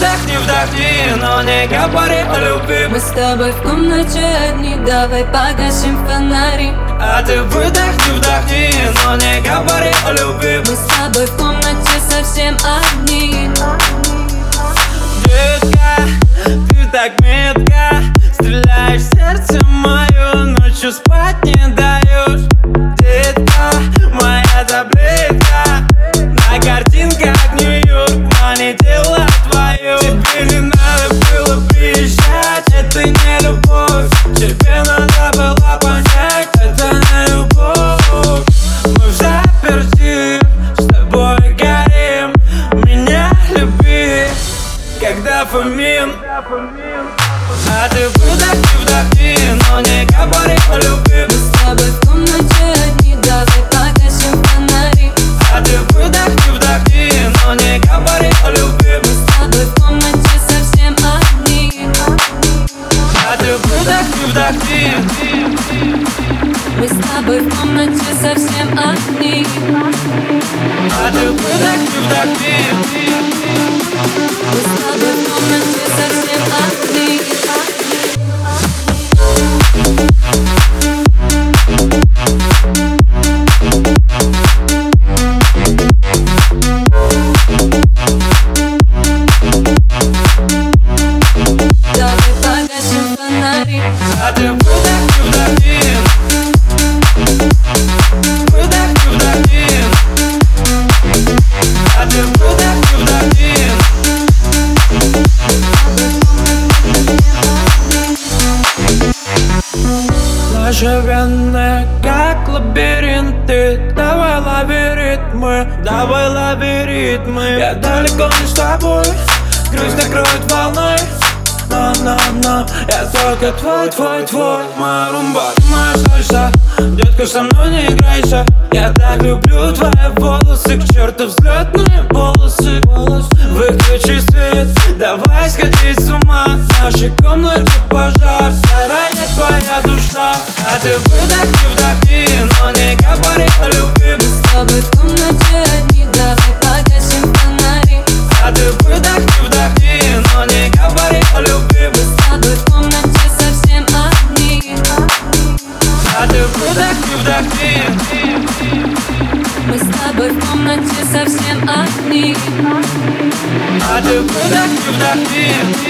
Ты выдохни, вдохни, но не говори о любви. Мы с тобой в комнате одни, давай погасим фонари. А ты выдохни, вдохни, но не говори о любви. Мы с тобой в комнате когда фомин А ты выдохни, вдохни, но не говори о любви. Мы с тобой в комнате одни, давай погасим фонари. А ты выдохни, вдохни, но не говори о любви. Мы с тобой в комнате совсем одни. А ты выдохни, вдохни Мы с тобой в комнате совсем одни. А ты выдохни, вдохни Мы с тобой в комнате совсем одни Наши вены как лабиринты Давай лови ритмы, давай лови ритмы. Я далеко не с тобой, грусть накроет волной. Но, но, но Я только твой, твой, твой. Моя румба, ты моя сальса Детка, со мной не играйся. Я так люблю твои волосы К черту взлетные полосы. Выключи свет, давай сходить с ума. В нашей комнате пожар душа А ты выдохни, вдохни Но не говори о любви. Мы с тобой в комнате одни, давай погасим фонари. А ты выдохни, вдохни Но не говори о любви. Мы с тобой в комнате совсем одни. А ты выдохни, вдохни. Мы с тобой в комнате совсем одни. А ты выдохни, вдохни